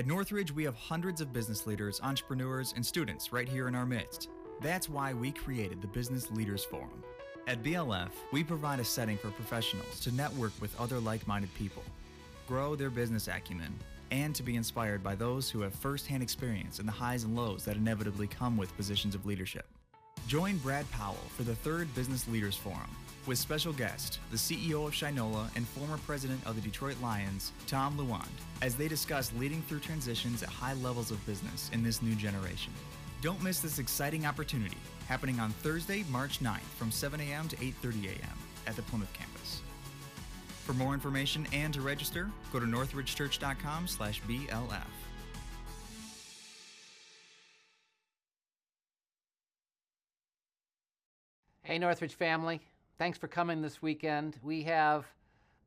At Northridge, we have hundreds of business leaders, entrepreneurs, and students right here in our midst. That's why we created the Business Leaders Forum. At BLF, we provide a setting for professionals to network with other like minded people, grow their business acumen, and to be inspired by those who have firsthand experience in the highs and lows that inevitably come with positions of leadership. Join Brad Powell for the third Business Leaders Forum with special guest, the CEO of Shinola and former president of the Detroit Lions, Tom Lewand, as they discuss leading through transitions at high levels of business in this new generation. Don't miss this exciting opportunity happening on Thursday, March 9th from 7 a.m. to 8:30 a.m. at the Plymouth campus. For more information and to register, go to northridgechurch.com/blf. Hey, Northridge family. Thanks for coming this weekend. We have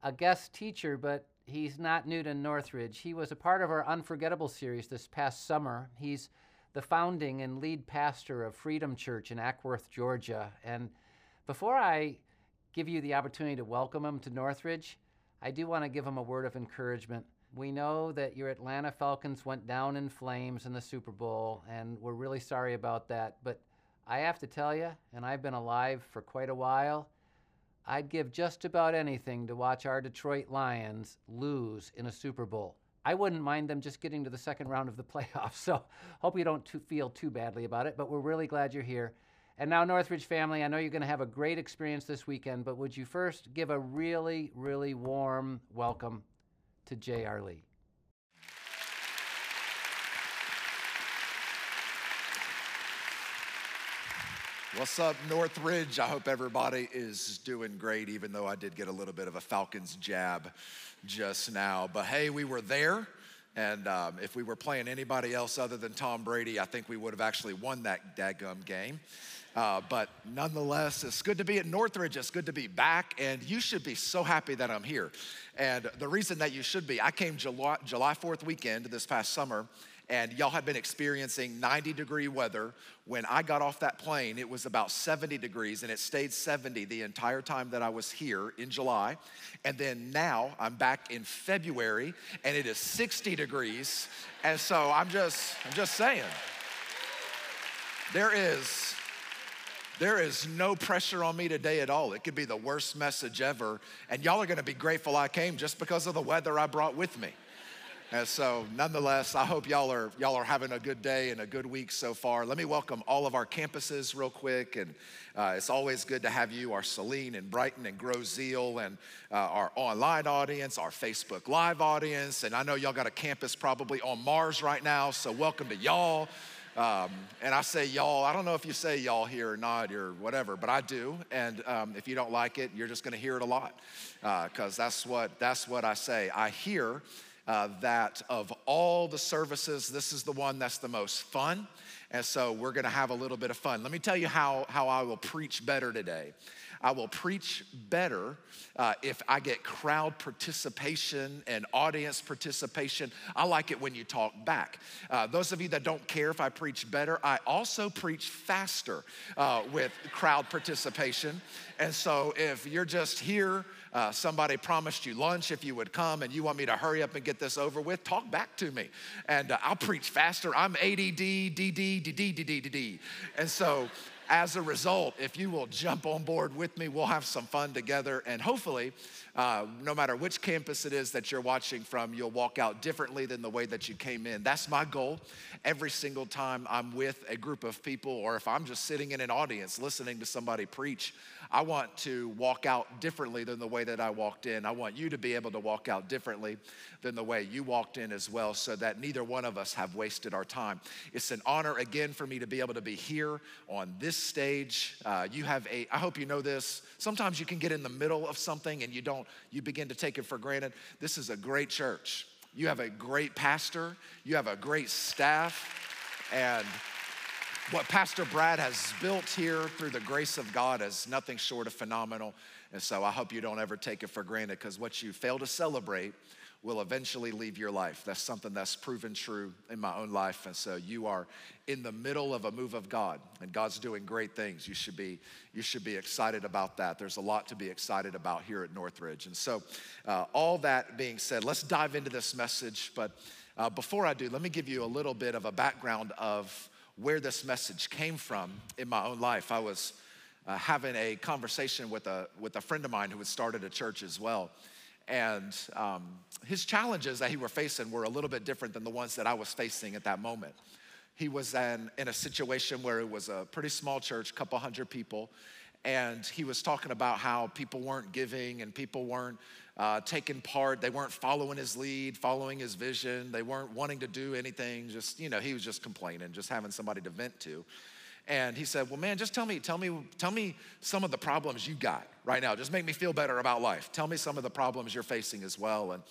a guest teacher, but he's not new to Northridge. He was a part of our Unforgettable series this past summer. He's the founding and lead pastor of Freedom Church in Acworth, Georgia. And before I give you the opportunity to welcome him to Northridge, I do want to give him a word of encouragement. We know that your Atlanta Falcons went down in flames in the Super Bowl, and we're really sorry about that. But I have to tell you, and I've been alive for quite a while, I'd give just about anything to watch our Detroit Lions lose in a Super Bowl. I wouldn't mind them just getting to the second round of the playoffs. So hope you don't too feel too badly about it, but we're really glad you're here. And now, Northridge family, I know you're going to have a great experience this weekend, but would you first give a really, really warm welcome to J.R. Lee? What's up, Northridge? I hope everybody is doing great, even though I did get a little bit of a Falcons jab just now. But hey, we were there. And um, if we were playing anybody else other than Tom Brady, I think we would have actually won that daggum game. Uh, but nonetheless, it's good to be at Northridge. It's good to be back. And you should be so happy that I'm here. And the reason that you should be, I came July, July 4th weekend this past summer and y'all had been experiencing 90 degree weather. When I got off that plane, it was about 70 degrees and it stayed 70 the entire time that I was here in July. And then now I'm back in February and it is 60 degrees. And so I'm just, I'm just saying, there is, there is no pressure on me today at all. It could be the worst message ever. And y'all are gonna be grateful I came just because of the weather I brought with me. And so, nonetheless, I hope y'all are y'all are having a good day and a good week so far. Let me welcome all of our campuses real quick, and uh, it's always good to have you, our Saline and Brighton and Grosse Ile, and uh, our online audience, our Facebook Live audience, and I know y'all got a campus probably on Mars right now, so welcome to y'all. Um, and I say y'all, I don't know if you say y'all here or not or whatever, but I do. And um, if you don't like it, you're just going to hear it a lot because uh, that's what that's what I say. I hear uh, that of all the services, this is the one that's the most fun. And so we're gonna have a little bit of fun. Let me tell you how, how I will preach better today. I will preach better uh, if I get crowd participation and audience participation. I like it when you talk back. Uh, those of you that don't care if I preach better, I also preach faster uh, with crowd participation. And so if you're just here, uh, somebody promised you lunch if you would come and you want me to hurry up and get this over with, talk back to me. And uh, I'll preach faster. I'm ADD, DD, DD, DD, DD. And so as a result, if you will jump on board with me, we'll have some fun together. And hopefully, uh, no matter which campus it is that you're watching from, you'll walk out differently than the way that you came in. That's my goal every single time I'm with a group of people, or if I'm just sitting in an audience listening to somebody preach. I want to walk out differently than the way that I walked in. I want you to be able to walk out differently than the way you walked in as well, so that neither one of us have wasted our time. It's an honor again for me to be able to be here on this stage. Uh, you have a, I hope you know this. Sometimes you can get in the middle of something and you don't, you begin to take it for granted. This is a great church. You have a great pastor, you have a great staff, and what Pastor Brad has built here through the grace of God is nothing short of phenomenal. And so I hope you don't ever take it for granted because what you fail to celebrate will eventually leave your life. That's something that's proven true in my own life. And so you are in the middle of a move of God and God's doing great things. You should be, you should be excited about that. There's a lot to be excited about here at Northridge. And so, uh, all that being said, let's dive into this message. But Uh, before I do, let me give you a little bit of a background of where this message came from in my own life. I was uh, having a conversation with a, with a friend of mine who had started a church as well. And um, his challenges that he were facing were a little bit different than the ones that I was facing at that moment. He was in, in a situation where it was a pretty small church, couple hundred people, and he was talking about how people weren't giving and people weren't uh, taking part. They weren't following his lead, following his vision. They weren't wanting to do anything. Just, you know, he was just complaining, just having somebody to vent to. And he said, Well, man, just tell me, tell me, tell me some of the problems you got right now. Just make me feel better about life. Tell me some of the problems you're facing as well. And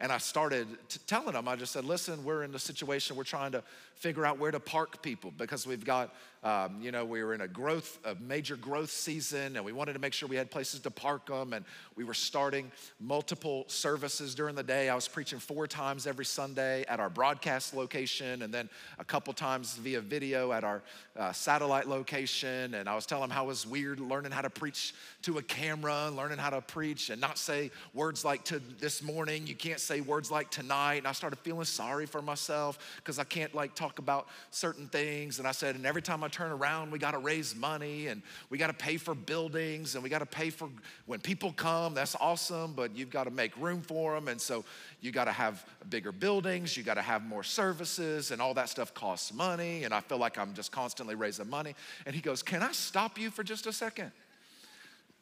and I started telling him, I just said, listen, we're in a situation, we're trying to figure out where to park people because we've got, um, you know, we were in a growth, a major growth season, and we wanted to make sure we had places to park them. And we were starting multiple services during the day. I was preaching four times every Sunday at our broadcast location, and then a couple times via video at our uh, satellite location. And I was telling him how it was weird learning how to preach to a camera, learning how to preach and not say words like to this morning. You can't say words like tonight. And I started feeling sorry for myself because I can't like talk about certain things. And I said, and every time I turn around, we got to raise money and we got to pay for buildings and we got to pay for when people come, that's awesome, but you've got to make room for them. And so you got to have bigger buildings, you got to have more services, and all that stuff costs money. And I feel like I'm just constantly raising money. And he goes, Can I stop you for just a second?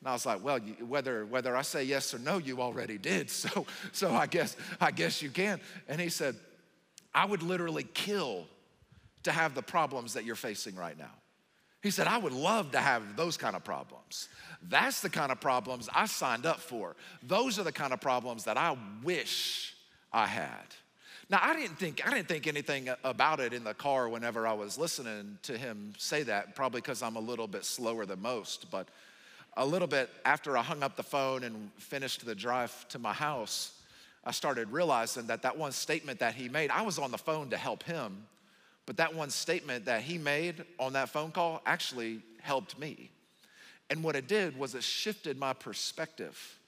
And I was like, well, whether, whether I say yes or no, you already did. So, so I, guess, I guess you can. And he said, I would literally kill to have the problems that you're facing right now. He said, I would love to have those kind of problems. That's the kind of problems I signed up for. Those are the kind of problems that I wish I had. Now, I didn't think I didn't think anything about it in the car whenever I was listening to him say that, probably because I'm a little bit slower than most, but a little bit after I hung up the phone and finished the drive to my house, I started realizing that that one statement that he made, I was on the phone to help him, but that one statement that he made on that phone call actually helped me. And what it did was it shifted my perspective.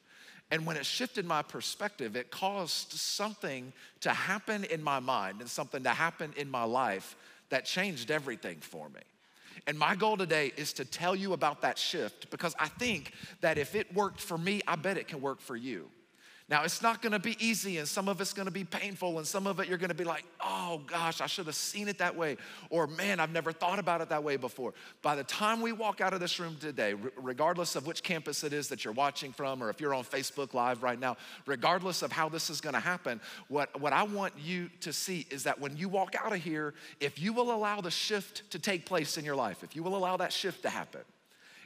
And when it shifted my perspective, it caused something to happen in my mind and something to happen in my life that changed everything for me. And my goal today is to tell you about that shift because I think that if it worked for me, I bet it can work for you. Now, it's not gonna be easy, and some of it's gonna be painful, and some of it you're gonna be like, oh gosh, I should have seen it that way, or man, I've never thought about it that way before. By the time we walk out of this room today, regardless of which campus it is that you're watching from, or if you're on Facebook Live right now, regardless of how this is gonna happen, what, what I want you to see is that when you walk out of here, if you will allow the shift to take place in your life, if you will allow that shift to happen,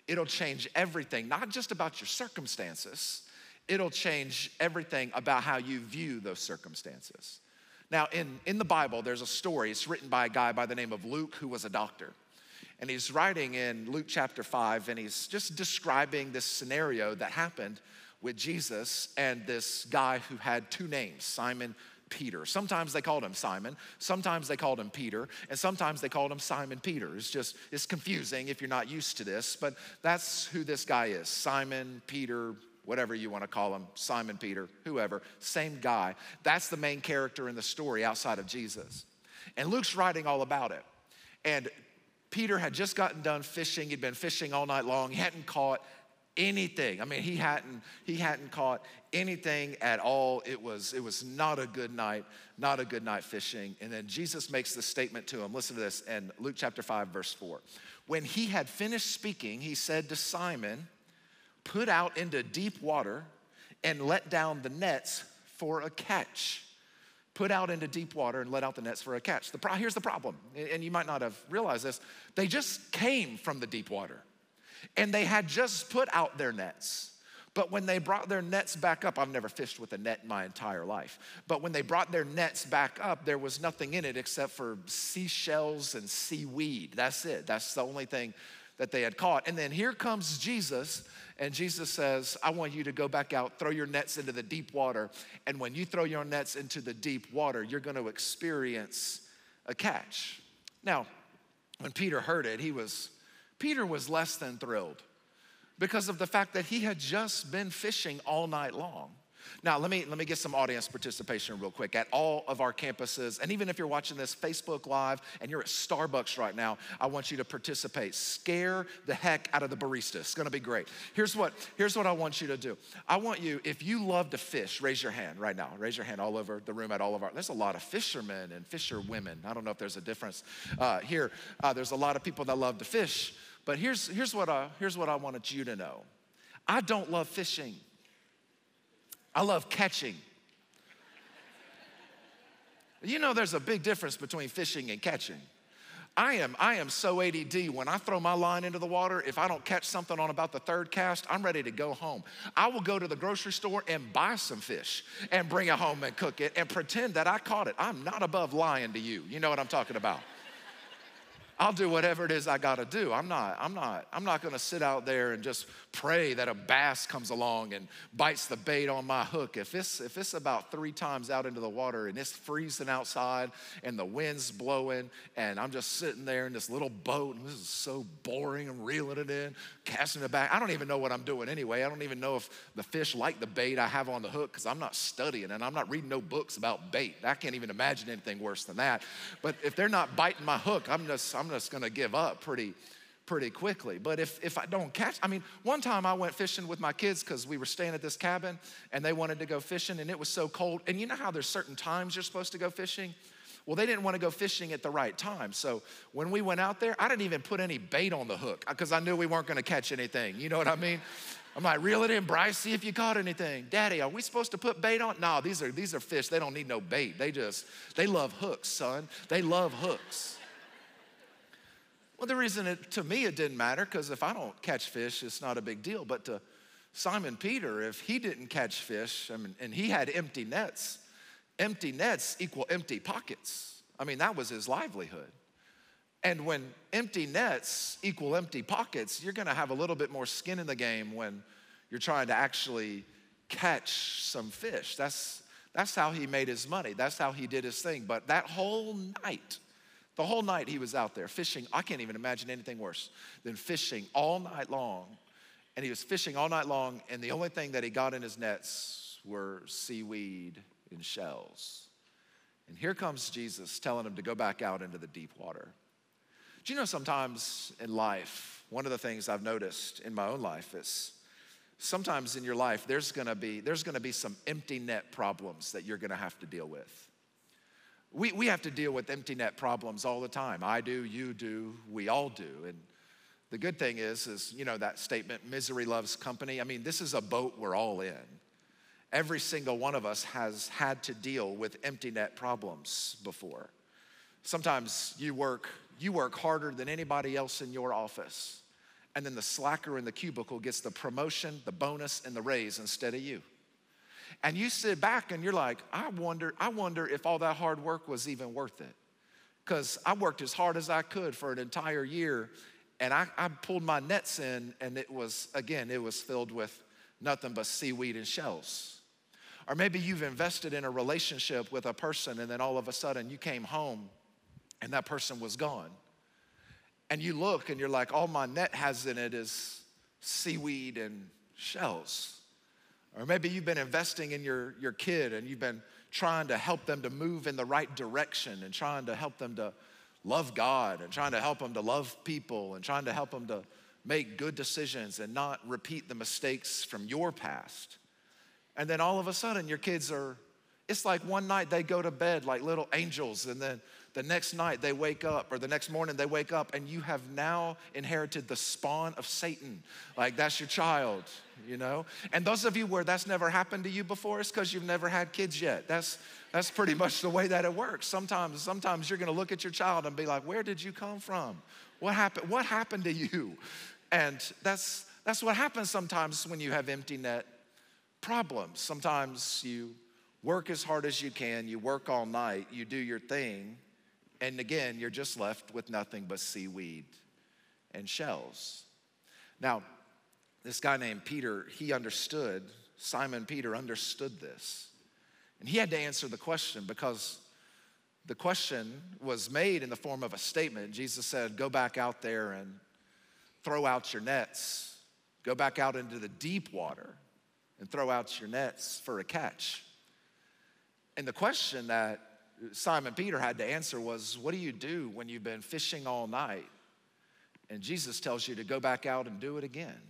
it'll change everything, not just about your circumstances it'll change everything about how you view those circumstances. Now, in, in the Bible, there's a story. It's written by a guy by the name of Luke, who was a doctor. And he's writing in Luke chapter 5, and he's just describing this scenario that happened with Jesus and this guy who had two names, Simon Peter. Sometimes they called him Simon, sometimes they called him Peter, and sometimes they called him Simon Peter. It's just, it's confusing if you're not used to this, but that's who this guy is Simon Peter whatever you want to call him, Simon Peter, whoever, same guy. That's the main character in the story outside of Jesus. And Luke's writing all about it. And Peter had just gotten done fishing. He'd been fishing all night long. He hadn't caught anything. I mean, he hadn't he hadn't caught anything at all. It was it was not a good night, not a good night fishing. And then Jesus makes this statement to him. Listen to this in Luke chapter 5 verse 4. When he had finished speaking, he said to Simon, put out into deep water and let down the nets for a catch. Put out into deep water and let out the nets for a catch. The pro- here's the problem, and you might not have realized this. They just came from the deep water and they had just put out their nets. But when they brought their nets back up, I've never fished with a net in my entire life. But when they brought their nets back up, there was nothing in it except for seashells and seaweed. That's it. That's the only thing that they had caught. And then here comes Jesus and Jesus says, I want you to go back out, throw your nets into the deep water. And when you throw your nets into the deep water, you're going to experience a catch. Now, when Peter heard it, he was, Peter was less than thrilled because of the fact that he had just been fishing all night long. Now, let me, let me get some audience participation real quick. At all of our campuses, and even if you're watching this Facebook Live and you're at Starbucks right now, I want you to participate. Scare the heck out of the barista. It's gonna be great. Here's what, here's what I want you to do. I want you, if you love to fish, raise your hand right now. Raise your hand all over the room at all of our, there's a lot of fishermen and fisher women. I don't know if there's a difference uh, here. Uh, there's a lot of people that love to fish. But here's, here's, what I, here's what I wanted you to know I don't love fishing. I love catching. You know, there's a big difference between fishing and catching. I am, I am so ADD. When I throw my line into the water, if I don't catch something on about the third cast, I'm ready to go home. I will go to the grocery store and buy some fish and bring it home and cook it and pretend that I caught it. I'm not above lying to you. You know what I'm talking about. I'll do whatever it is I got to do. I'm not, I'm not, I'm not going to sit out there and just pray that a bass comes along and bites the bait on my hook. If it's, if it's about three times out into the water and it's freezing outside and the wind's blowing and I'm just sitting there in this little boat and this is so boring, I'm reeling it in, casting it back. I don't even know what I'm doing anyway. I don't even know if the fish like the bait I have on the hook because I'm not studying and I'm not reading no books about bait. I can't even imagine anything worse than that. But if they're not biting my hook, I'm just, I'm just gonna give up pretty pretty quickly. But if, if I don't catch, I mean, one time I went fishing with my kids because we were staying at this cabin and they wanted to go fishing and it was so cold. And you know how there's certain times you're supposed to go fishing? Well, they didn't want to go fishing at the right time. So when we went out there, I didn't even put any bait on the hook because I knew we weren't going to catch anything. You know what I mean? I'm like, reel it in, Bryce, see if you caught anything. Daddy, are we supposed to put bait on? No, these are these are fish. They don't need no bait. They just, they love hooks, son. They love hooks. Well, the reason it, to me it didn't matter, because if I don't catch fish, it's not a big deal. But to Simon Peter, if he didn't catch fish, I mean, and he had empty nets, empty nets equal empty pockets. I mean, that was his livelihood. And when empty nets equal empty pockets, you're gonna have a little bit more skin in the game when you're trying to actually catch some fish. That's, that's how he made his money. That's how he did his thing. But that whole night, the whole night he was out there fishing. I can't even imagine anything worse than fishing all night long. And he was fishing all night long, and the only thing that he got in his nets were seaweed and shells. And here comes Jesus telling him to go back out into the deep water. Do you know sometimes in life, one of the things I've noticed in my own life is sometimes in your life there's gonna be there's gonna be some empty net problems that you're gonna have to deal with. We, we have to deal with empty net problems all the time. I do, you do, we all do. And the good thing is, is, you know, that statement, misery loves company. I mean, this is a boat we're all in. Every single one of us has had to deal with empty net problems before. Sometimes you work, you work harder than anybody else in your office. And then the slacker in the cubicle gets the promotion, the bonus, and the raise instead of you. And you sit back and you're like, I wonder, I wonder if all that hard work was even worth it. Because I worked as hard as I could for an entire year and I, I pulled my nets in and it was, again, it was filled with nothing but seaweed and shells. Or maybe you've invested in a relationship with a person and then all of a sudden you came home and that person was gone. And you look and you're like, all my net has in it is seaweed and shells. Or maybe you've been investing in your, your kid and you've been trying to help them to move in the right direction and trying to help them to love God and trying to help them to love people and trying to help them to make good decisions and not repeat the mistakes from your past. And then all of a sudden, your kids are, it's like one night they go to bed like little angels, and then the next night they wake up, or the next morning they wake up, and you have now inherited the spawn of Satan. Like that's your child, you know? And those of you where that's never happened to you before, it's because you've never had kids yet. That's that's pretty much the way that it works. Sometimes, sometimes you're gonna look at your child and be like, where did you come from? What happened? What happened to you? And that's that's what happens sometimes when you have empty net problems. Sometimes you work as hard as you can, you work all night, you do your thing, and again, you're just left with nothing but seaweed and shells. Now, this guy named Peter, he understood, Simon Peter understood this. And he had to answer the question because the question was made in the form of a statement. Jesus said, Go back out there and throw out your nets, go back out into the deep water. and throw out your nets for a catch. And the question that Simon Peter had to answer was, What do you do when you've been fishing all night? And Jesus tells you to go back out and do it again.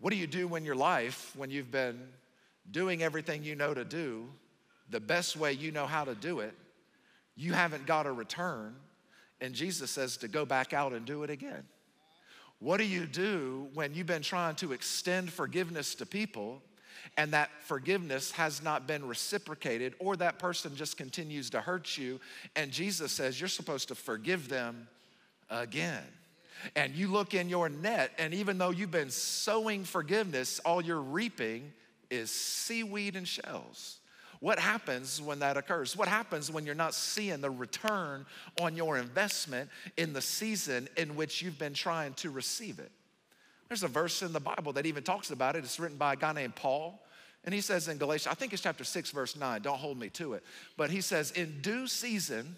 What do you do when your life, when you've been doing everything you know to do, the best way you know how to do it, you haven't got a return, and Jesus says to go back out and do it again? What do you do when you've been trying to extend forgiveness to people and that forgiveness has not been reciprocated or that person just continues to hurt you and Jesus says you're supposed to forgive them again? And you look in your net, and even though you've been sowing forgiveness, all you're reaping is seaweed and shells. What happens when that occurs? What happens when you're not seeing the return on your investment in the season in which you've been trying to receive it? There's a verse in the Bible that even talks about it. It's written by a guy named Paul. And he says in Galatians, I think it's chapter 6, verse 9, don't hold me to it. But he says, In due season,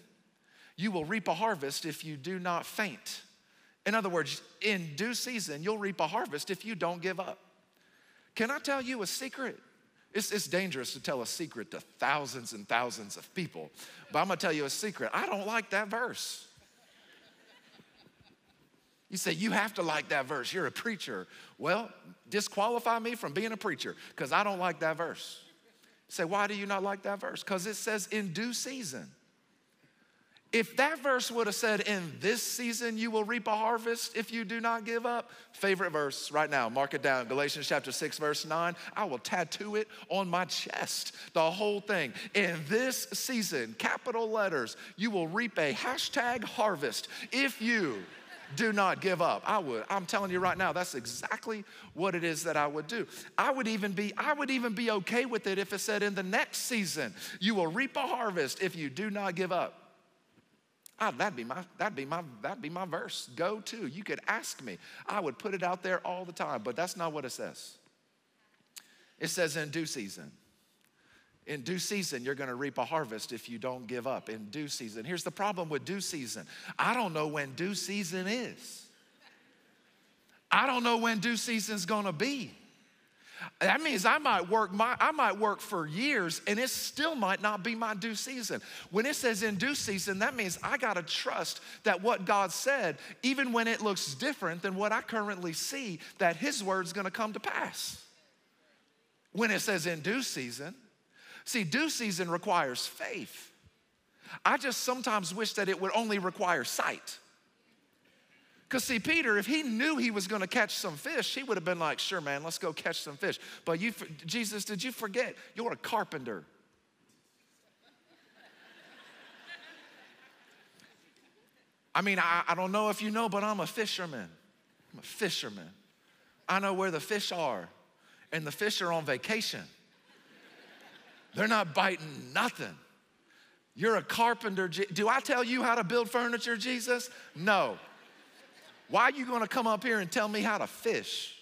you will reap a harvest if you do not faint. In other words, in due season, you'll reap a harvest if you don't give up. Can I tell you a secret? It's, it's dangerous to tell a secret to thousands and thousands of people, but I'm gonna tell you a secret. I don't like that verse. You say, you have to like that verse. You're a preacher. Well, disqualify me from being a preacher because I don't like that verse. You say, why do you not like that verse? Because it says in due season. If that verse would have said, In this season you will reap a harvest if you do not give up, favorite verse right now, mark it down Galatians chapter 6, verse 9. I will tattoo it on my chest, the whole thing. In this season, capital letters, you will reap a hashtag harvest if you do not give up. I would. I'm telling you right now, that's exactly what it is that I would do. I would even be, I would even be okay with it if it said in the next season, you will reap a harvest if you do not give up. Oh, that'd be my that'd be my that'd be my verse. Go to. You could ask me. I would put it out there all the time, but that's not what it says. It says in due season. In due season, you're going to reap a harvest if you don't give up. In due season. Here's the problem with due season. I don't know when due season is. I don't know when due season's going to be. That means I might work my, I might work for years and it still might not be my due season. When it says in due season, that means I gotta trust that what God said, even when it looks different than what I currently see, that His word's gonna come to pass. When it says in due season, see, due season requires faith. I just sometimes wish that it would only require sight. Because, see, Peter, if he knew he was going to catch some fish, he would have been like, sure, man, let's go catch some fish. But you, Jesus, did you forget? You're a carpenter. I mean, I, I don't know if you know, but I'm a fisherman. I'm a fisherman. I know where the fish are, and the fish are on vacation. They're not biting nothing. You're a carpenter. Do I tell you how to build furniture, Jesus? No. Why are you going to come up here and tell me how to fish?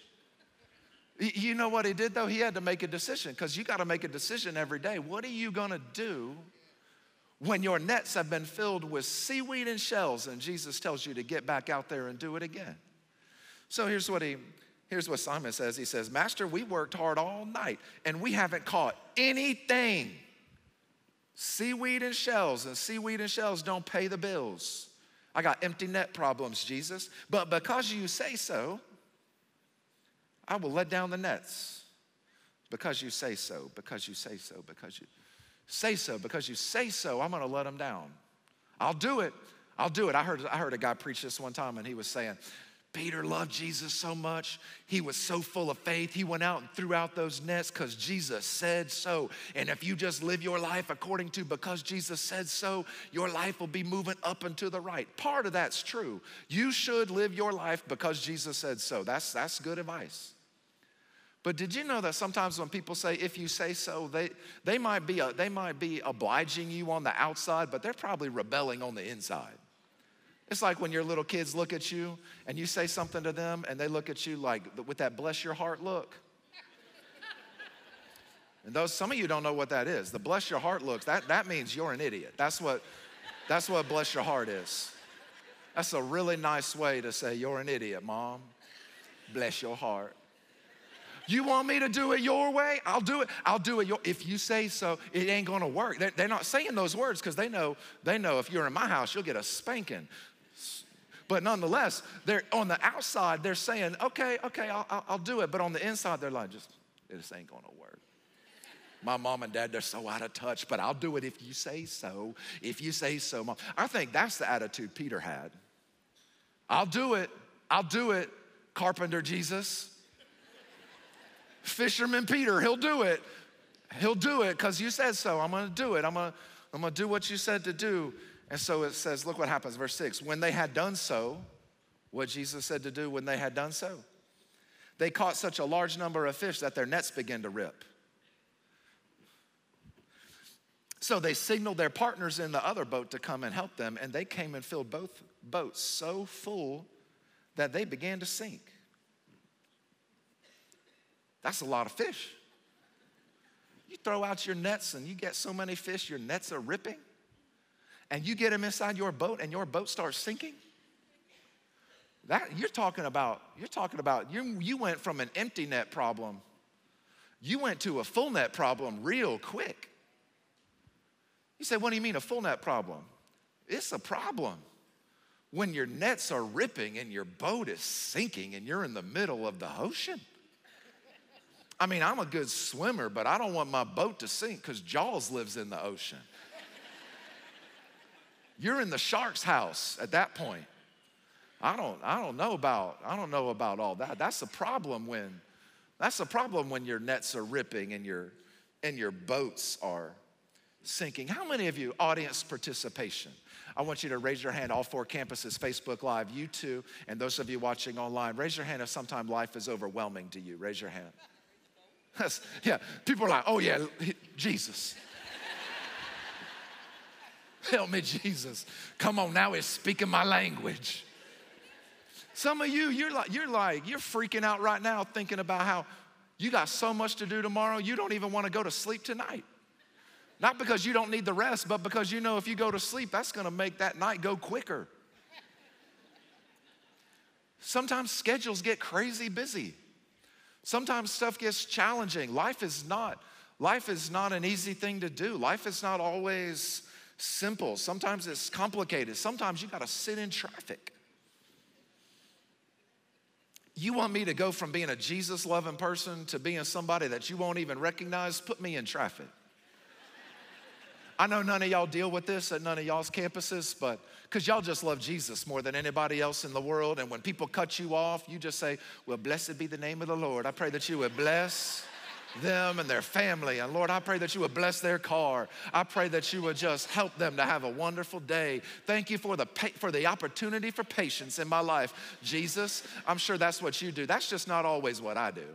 You know what he did though? He had to make a decision because you got to make a decision every day. What are you going to do when your nets have been filled with seaweed and shells and Jesus tells you to get back out there and do it again? So here's what he here's what Simon says. He says, "Master, we worked hard all night and we haven't caught anything. Seaweed and shells and seaweed and shells don't pay the bills." I got empty net problems, Jesus. But because you say so, I will let down the nets. Because you say so, because you say so, because you say so, because you say so, I'm gonna let them down. I'll do it. I'll do it. I heard, I heard a guy preach this one time and he was saying, Peter loved Jesus so much. He was so full of faith. He went out and threw out those nets because Jesus said so. And if you just live your life according to because Jesus said so, your life will be moving up and to the right. Part of that's true. You should live your life because Jesus said so. That's, that's good advice. But did you know that sometimes when people say, if you say so, they, they, might be a, they might be obliging you on the outside, but they're probably rebelling on the inside. It's like when your little kids look at you and you say something to them and they look at you like with that bless your heart look. And those some of you don't know what that is. The bless your heart looks, that, that means you're an idiot. That's what that's what bless your heart is. That's a really nice way to say you're an idiot, mom. Bless your heart. You want me to do it your way? I'll do it. I'll do it your if you say so, it ain't gonna work. They're, they're not saying those words because they know, they know if you're in my house, you'll get a spanking. But nonetheless, they're on the outside, they're saying, okay, okay, I'll, I'll, do it. But on the inside, they're like, just, this ain't gonna work. My mom and dad, they're so out of touch, but I'll do it if you say so. If you say so, mom. I think that's the attitude Peter had. I'll do it. I'll do it, carpenter Jesus. Fisherman Peter, he'll do it. He'll do it because you said so. I'm gonna do it. I'm gonna, I'm gonna do what you said to do. And so it says, look what happens, verse six. When they had done so, what Jesus said to do when they had done so, they caught such a large number of fish that their nets began to rip. So they signaled their partners in the other boat to come and help them, and they came and filled both boats so full that they began to sink. That's a lot of fish. You throw out your nets and you get so many fish, your nets are ripping and you get them inside your boat and your boat starts sinking, that you're talking about, you're talking about, you, you went from an empty net problem, you went to a full net problem real quick. You say, what do you mean a full net problem? It's a problem when your nets are ripping and your boat is sinking and you're in the middle of the ocean. I mean, I'm a good swimmer, but I don't want my boat to sink because Jaws lives in the ocean. You're in the shark's house at that point. I don't, I don't know about, I don't know about all that. That's a problem when, that's a problem when your nets are ripping and your, and your boats are sinking. How many of you, audience participation? I want you to raise your hand, all four campuses, Facebook Live, you too, and those of you watching online. Raise your hand if sometime life is overwhelming to you. Raise your hand. Yeah, people are like, oh yeah, Jesus. Help me, Jesus. Come on, now he's speaking my language. Some of you, you're like, you're like, you're freaking out right now thinking about how you got so much to do tomorrow, you don't even want to go to sleep tonight. Not because you don't need the rest, but because you know if you go to sleep, that's gonna make that night go quicker. Sometimes schedules get crazy busy. Sometimes stuff gets challenging. Life is not life is not an easy thing to do. Life is not always simple, sometimes it's complicated, sometimes you got to sit in traffic. You want me to go from being a Jesus loving person to being somebody that you won't even recognize? Put me in traffic. I know none of y'all deal with this at none of y'all's campuses, but because y'all just love Jesus more than anybody else in the world. And when people cut you off, you just say, Well, blessed be the name of the Lord. I pray that you would bless them and their family. And Lord, I pray that you would bless their car. I pray that you would just help them to have a wonderful day. Thank you for the, for the opportunity for patience in my life. Jesus, I'm sure that's what you do. That's just not always what I do.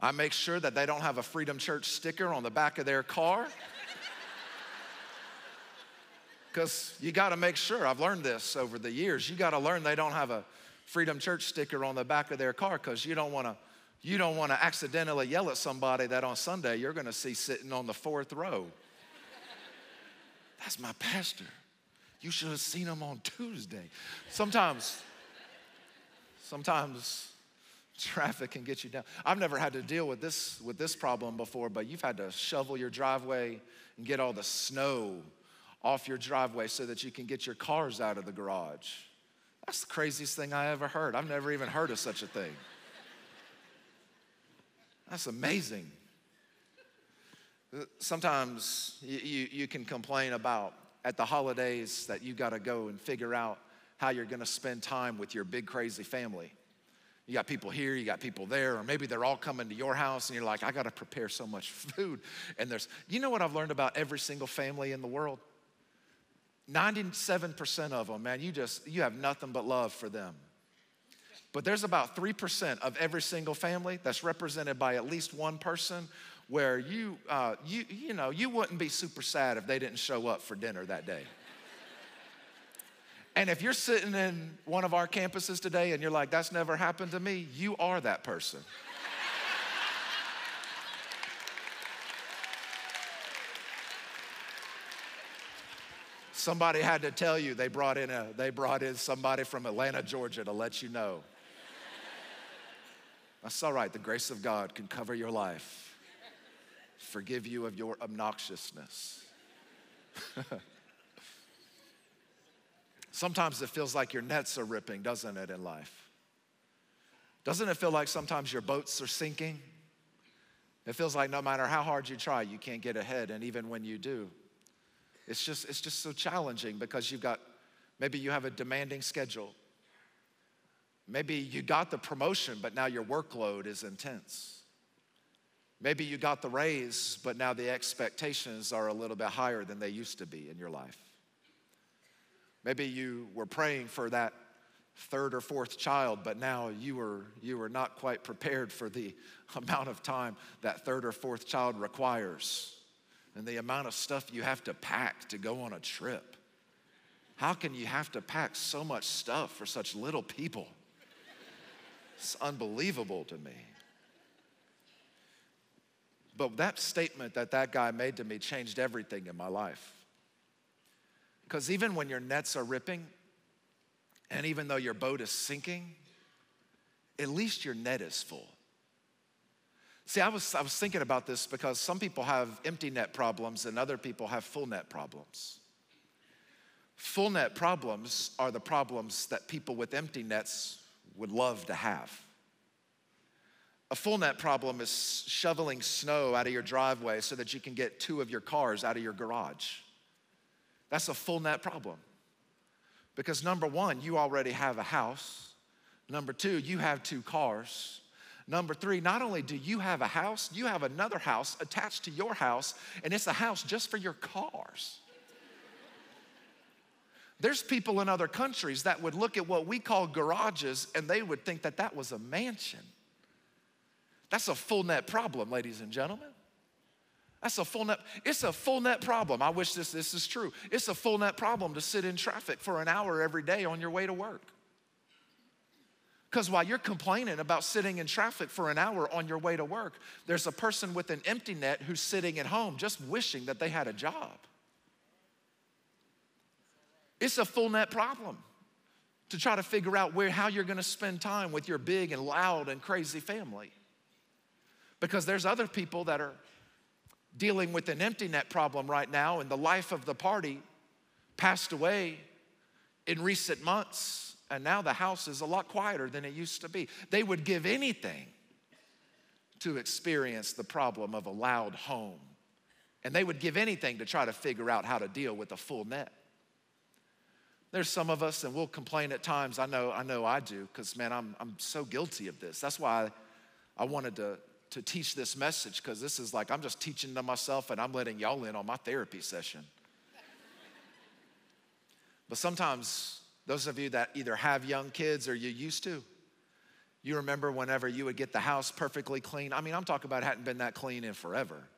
I make sure that they don't have a Freedom Church sticker on the back of their car. Because you got to make sure, I've learned this over the years, you got to learn they don't have a Freedom Church sticker on the back of their car because you don't want to you don't want to accidentally yell at somebody that on Sunday you're going to see sitting on the fourth row. That's my pastor. You should have seen him on Tuesday. Sometimes, sometimes traffic can get you down. I've never had to deal with this with this problem before, but you've had to shovel your driveway and get all the snow off your driveway so that you can get your cars out of the garage. That's the craziest thing I ever heard. I've never even heard of such a thing. That's amazing. Sometimes you, you, you can complain about at the holidays that you got to go and figure out how you're going to spend time with your big crazy family. You got people here, you got people there, or maybe they're all coming to your house and you're like, I got to prepare so much food. And there's, you know what I've learned about every single family in the world? 97% of them, man, you just, you have nothing but love for them. But there's about 3% of every single family that's represented by at least one person where you, uh, you, you know, you wouldn't be super sad if they didn't show up for dinner that day. and if you're sitting in one of our campuses today and you're like, that's never happened to me, you are that person. Somebody had to tell you they brought in a they brought in somebody from Atlanta, Georgia to let you know. That's all right. The grace of God can cover your life, forgive you of your obnoxiousness. Sometimes it feels like your nets are ripping, doesn't it, in life? Doesn't it feel like sometimes your boats are sinking? It feels like no matter how hard you try, you can't get ahead. And even when you do, it's just, it's just so challenging because you've got, maybe you have a demanding schedule. Maybe you got the promotion, but now your workload is intense. Maybe you got the raise, but now the expectations are a little bit higher than they used to be in your life. Maybe you were praying for that third or fourth child, but now you were, you were not quite prepared for the amount of time that third or fourth child requires and the amount of stuff you have to pack to go on a trip. How can you have to pack so much stuff for such little people? It's unbelievable to me. But that statement that that guy made to me changed everything in my life. Because even when your nets are ripping, and even though your boat is sinking, at least your net is full. See, I was, I was thinking about this because some people have empty net problems and other people have full net problems. Full net problems are the problems that people with empty nets would love to have. A full net problem is shoveling snow out of your driveway so that you can get two of your cars out of your garage. That's a full net problem. Because number one, you already have a house. Number two, you have two cars. Number three, not only do you have a house, you have another house attached to your house, and it's a house just for your cars. There's people in other countries that would look at what we call garages and they would think that that was a mansion. That's a full net problem, ladies and gentlemen. That's a full net. It's a full net problem. I wish this, this is true. It's a full net problem to sit in traffic for an hour every day on your way to work. Because while you're complaining about sitting in traffic for an hour on your way to work, there's a person with an empty net who's sitting at home just wishing that they had a job. It's a full net problem to try to figure out where, how you're gonna spend time with your big and loud and crazy family. Because there's other people that are dealing with an empty net problem right now, and the life of the party passed away in recent months, and now the house is a lot quieter than it used to be. They would give anything to experience the problem of a loud home, and they would give anything to try to figure out how to deal with a full net. There's some of us, and we'll complain at times. I know, I know I do, because man, I'm, I'm so guilty of this. That's why I wanted to to teach this message because this is like I'm just teaching to myself and I'm letting y'all in on my therapy session. but sometimes, those of you that either have young kids or you used to, you remember whenever you would get the house perfectly clean. I mean, I'm talking about it hadn't been that clean in forever.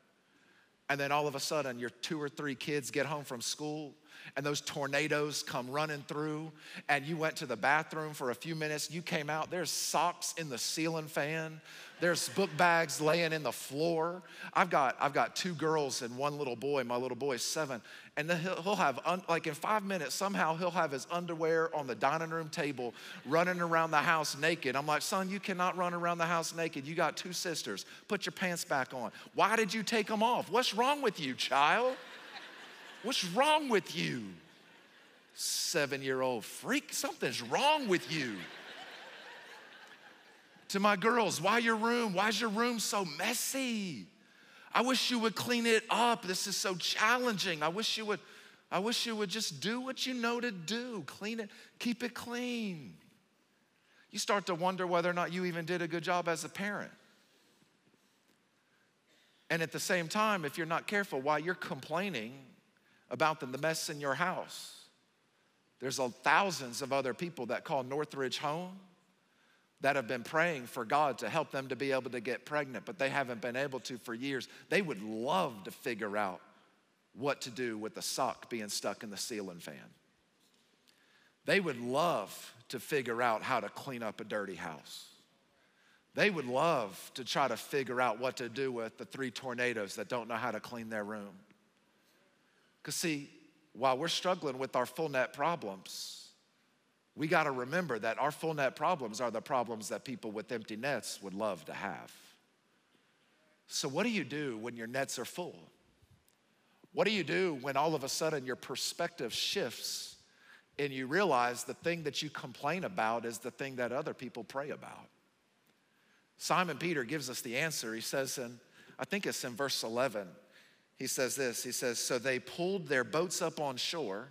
And then all of a sudden, your two or three kids get home from school and those tornadoes come running through, and you went to the bathroom for a few minutes. You came out, there's socks in the ceiling fan, there's book bags laying in the floor. I've got, I've got two girls and one little boy. My little boy is seven. And then he'll, he'll have, un, like in five minutes, somehow he'll have his underwear on the dining room table, running around the house naked. I'm like, son, you cannot run around the house naked. You got two sisters. Put your pants back on. Why did you take them off? What's wrong with you, child? What's wrong with you? Seven year old freak, something's wrong with you to my girls, why your room? Why is your room so messy? I wish you would clean it up. This is so challenging. I wish you would I wish you would just do what you know to do. Clean it, keep it clean. You start to wonder whether or not you even did a good job as a parent. And at the same time, if you're not careful, while you're complaining about the mess in your house, there's thousands of other people that call Northridge home that have been praying for God to help them to be able to get pregnant, but they haven't been able to for years. They would love to figure out what to do with the sock being stuck in the ceiling fan. They would love to figure out how to clean up a dirty house. They would love to try to figure out what to do with the three tornadoes that don't know how to clean their room. Because, see, while we're struggling with our full net problems, we got to remember that our full net problems are the problems that people with empty nets would love to have. So, what do you do when your nets are full? What do you do when all of a sudden your perspective shifts and you realize the thing that you complain about is the thing that other people pray about? Simon Peter gives us the answer. He says, and I think it's in verse 11, he says this He says, So they pulled their boats up on shore,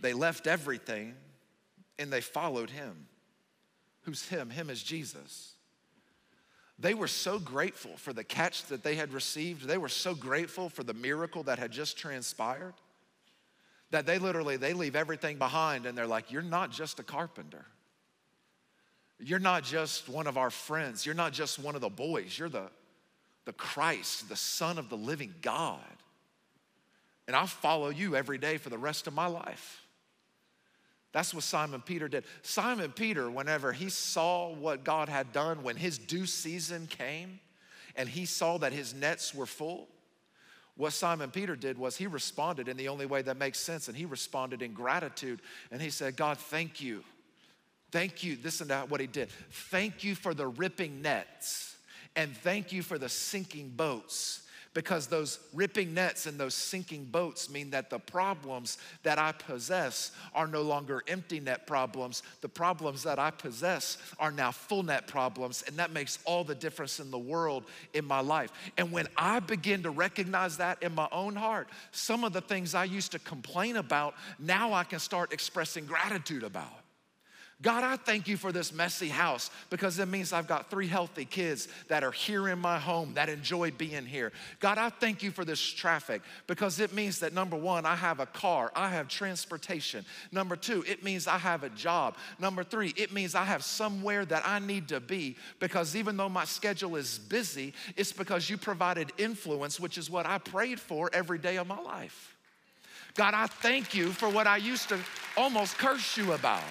they left everything, and they followed him. Who's him? Him is Jesus. They were so grateful for the catch that they had received. They were so grateful for the miracle that had just transpired that they literally they leave everything behind and they're like, "You're not just a carpenter. You're not just one of our friends. You're not just one of the boys. You're the the Christ, the Son of the living God. And I'll follow you every day for the rest of my life." That's what Simon Peter did. Simon Peter, whenever he saw what God had done, when his due season came and he saw that his nets were full, what Simon Peter did was he responded in the only way that makes sense, and he responded in gratitude. And he said, God, thank you. Thank you. This and that, what he did. Thank you for the ripping nets, and thank you for the sinking boats because those ripping nets and those sinking boats mean that the problems that I possess are no longer empty net problems. The problems that I possess are now full net problems, and that makes all the difference in the world in my life. And when I begin to recognize that in my own heart, some of the things I used to complain about, now I can start expressing gratitude about. God, I thank you for this messy house because it means I've got three healthy kids that are here in my home that enjoy being here. God, I thank you for this traffic because it means that number one, I have a car, I have transportation. Number two, it means I have a job. Number three, it means I have somewhere that I need to be because even though my schedule is busy, it's because you provided influence, which is what I prayed for every day of my life. God, I thank you for what I used to almost curse you about.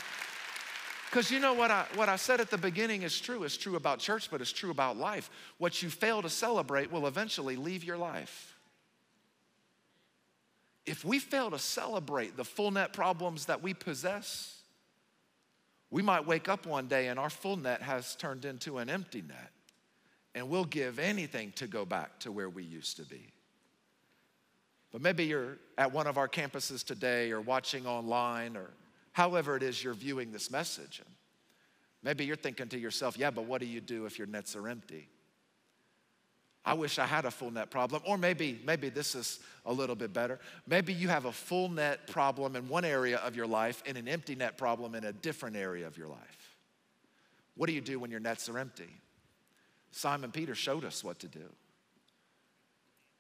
Because you know what I, what I said at the beginning is true. It's true about church, but it's true about life. What you fail to celebrate will eventually leave your life. If we fail to celebrate the full net problems that we possess, we might wake up one day and our full net has turned into an empty net. And we'll give anything to go back to where we used to be. But maybe you're at one of our campuses today or watching online or however it is you're viewing this message. And maybe you're thinking to yourself, yeah, but what do you do if your nets are empty? I wish I had a full net problem. Or maybe, maybe this is a little bit better. Maybe you have a full net problem in one area of your life and an empty net problem in a different area of your life. What do you do when your nets are empty? Simon Peter showed us what to do.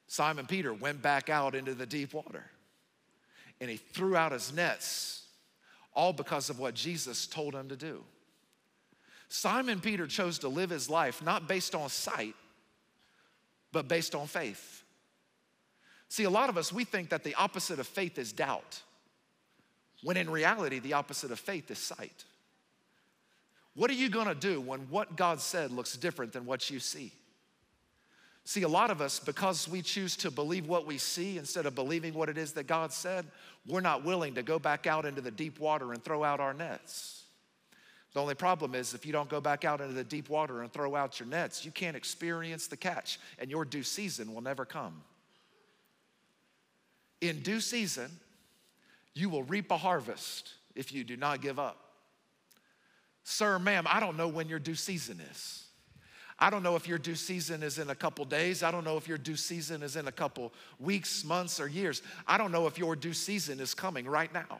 Simon Peter went back out into the deep water and he threw out his nets all because of what Jesus told him to do. Simon Peter chose to live his life not based on sight, but based on faith. See, a lot of us, we think that the opposite of faith is doubt, when in reality, the opposite of faith is sight. What are you gonna do when what God said looks different than what you see? See, a lot of us, because we choose to believe what we see instead of believing what it is that God said, we're not willing to go back out into the deep water and throw out our nets. The only problem is if you don't go back out into the deep water and throw out your nets, you can't experience the catch, and your due season will never come. In due season, you will reap a harvest if you do not give up. Sir, ma'am, I don't know when your due season is. I don't know if your due season is in a couple days. I don't know if your due season is in a couple weeks, months, or years. I don't know if your due season is coming right now.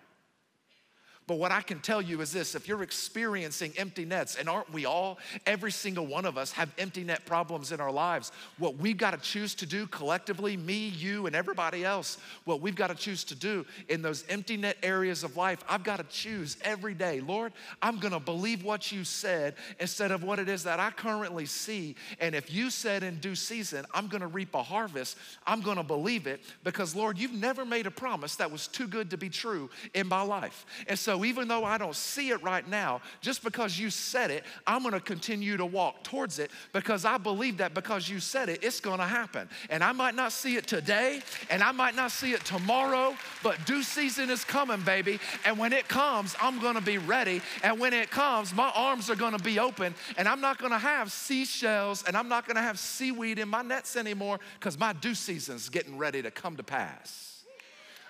But what I can tell you is this if you're experiencing empty nets, and aren't we all, every single one of us have empty net problems in our lives. What we've got to choose to do collectively, me, you, and everybody else, what we've got to choose to do in those empty net areas of life, I've got to choose every day, Lord, I'm going to believe what you said instead of what it is that I currently see. And if you said in due season, I'm going to reap a harvest, I'm going to believe it because, Lord, you've never made a promise that was too good to be true in my life. And so so even though I don't see it right now, just because you said it, I'm gonna continue to walk towards it because I believe that because you said it, it's gonna happen. And I might not see it today, and I might not see it tomorrow, but due season is coming, baby. And when it comes, I'm gonna be ready. And when it comes, my arms are gonna be open, and I'm not gonna have seashells and I'm not gonna have seaweed in my nets anymore because my due season's getting ready to come to pass.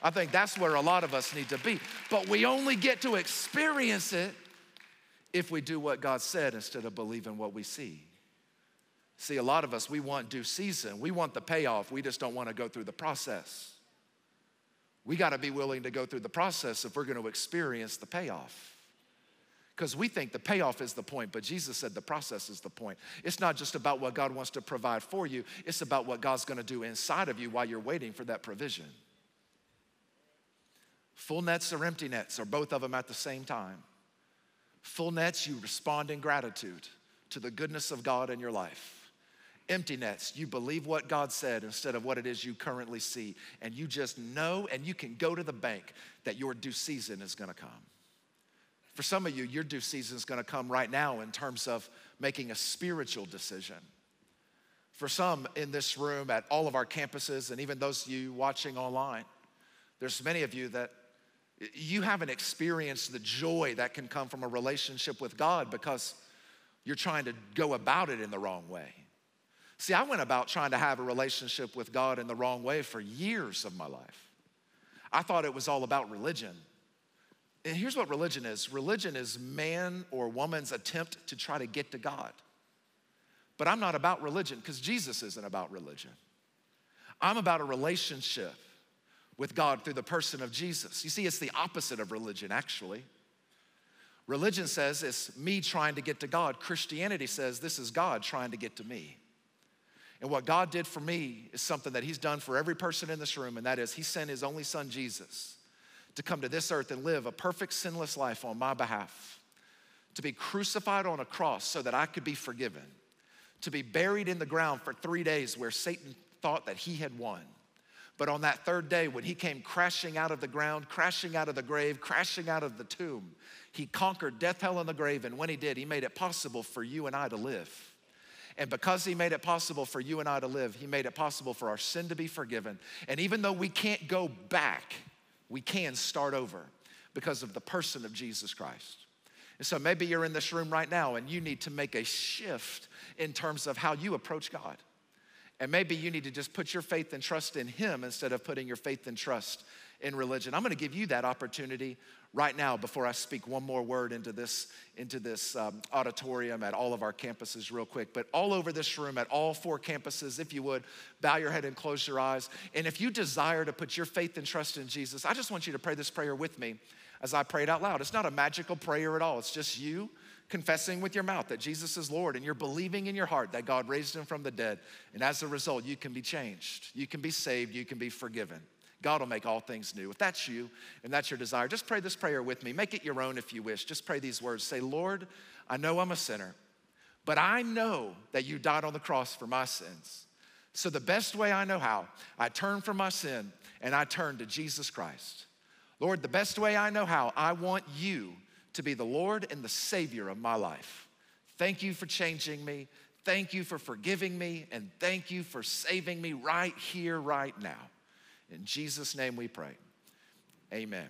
I think that's where a lot of us need to be. But we only get to experience it if we do what God said instead of believing what we see. See, a lot of us, we want due season. We want the payoff. We just don't want to go through the process. We got to be willing to go through the process if we're going to experience the payoff. Because we think the payoff is the point, but Jesus said the process is the point. It's not just about what God wants to provide for you, it's about what God's going to do inside of you while you're waiting for that provision. Full nets or empty nets, or both of them at the same time. Full nets, you respond in gratitude to the goodness of God in your life. Empty nets, you believe what God said instead of what it is you currently see. And you just know and you can go to the bank that your due season is gonna come. For some of you, your due season is gonna come right now in terms of making a spiritual decision. For some in this room, at all of our campuses, and even those of you watching online, there's many of you that you haven't experienced the joy that can come from a relationship with God because you're trying to go about it in the wrong way. See, I went about trying to have a relationship with God in the wrong way for years of my life. I thought it was all about religion. And here's what religion is religion is man or woman's attempt to try to get to God. But I'm not about religion because Jesus isn't about religion. I'm about a relationship with God through the person of Jesus. You see, it's the opposite of religion, actually. Religion says it's me trying to get to God. Christianity says this is God trying to get to me. And what God did for me is something that He's done for every person in this room, and that is He sent His only Son, Jesus, to come to this earth and live a perfect, sinless life on my behalf, to be crucified on a cross so that I could be forgiven, to be buried in the ground for three days where Satan thought that he had won but on that third day, when he came crashing out of the ground, crashing out of the grave, crashing out of the tomb, he conquered death, hell, and the grave. And when he did, he made it possible for you and I to live. And because he made it possible for you and I to live, he made it possible for our sin to be forgiven. And even though we can't go back, we can start over because of the person of Jesus Christ. And so maybe you're in this room right now and you need to make a shift in terms of how you approach God. And maybe you need to just put your faith and trust in Him instead of putting your faith and trust in religion. I'm gonna give you that opportunity right now before I speak one more word into this, into this um, auditorium at all of our campuses, real quick. But all over this room, at all four campuses, if you would, bow your head and close your eyes. And if you desire to put your faith and trust in Jesus, I just want you to pray this prayer with me as I pray it out loud. It's not a magical prayer at all, it's just you confessing with your mouth that Jesus is Lord and you're believing in your heart that God raised him from the dead. And as a result, you can be changed, you can be saved, you can be forgiven. God will make all things new. If that's you and that's your desire, just pray this prayer with me. Make it your own if you wish. Just pray these words. Say, Lord, I know I'm a sinner, but I know that you died on the cross for my sins. So, the best way I know how, I turn from my sin and I turn to Jesus Christ. Lord, the best way I know how, I want you to be the Lord and the Savior of my life. Thank you for changing me. Thank you for forgiving me. And thank you for saving me right here, right now. In Jesus' name we pray. Amen.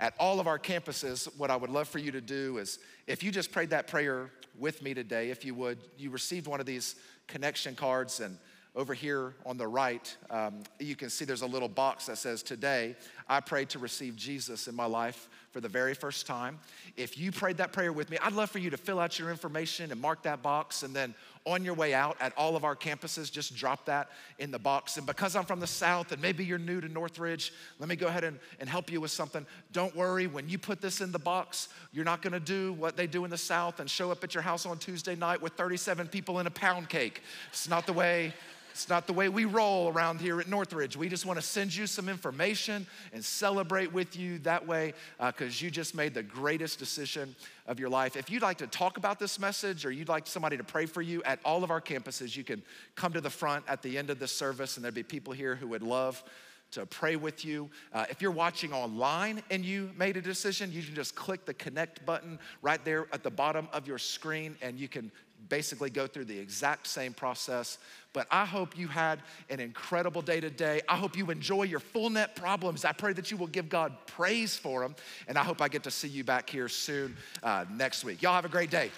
At all of our campuses, what I would love for you to do is if you just prayed that prayer with me today, if you would, you received one of these connection cards and over here on the right, um, you can see there's a little box that says, Today, I prayed to receive Jesus in my life for the very first time. If you prayed that prayer with me, I'd love for you to fill out your information and mark that box. And then on your way out at all of our campuses, just drop that in the box. And because I'm from the South and maybe you're new to Northridge, let me go ahead and, and help you with something. Don't worry, when you put this in the box, you're not gonna do what they do in the South and show up at your house on Tuesday night with 37 people in a pound cake. It's not the way it's not the way we roll around here at Northridge. We just want to send you some information and celebrate with you that way because uh, you just made the greatest decision of your life. If you'd like to talk about this message or you'd like somebody to pray for you at all of our campuses, you can come to the front at the end of the service and there'd be people here who would love to pray with you. Uh, if you're watching online and you made a decision, you can just click the connect button right there at the bottom of your screen and you can basically go through the exact same process. But I hope you had an incredible day today. I hope you enjoy your full net problems. I pray that you will give God praise for them. And I hope I get to see you back here soon uh, next week. Y'all have a great day.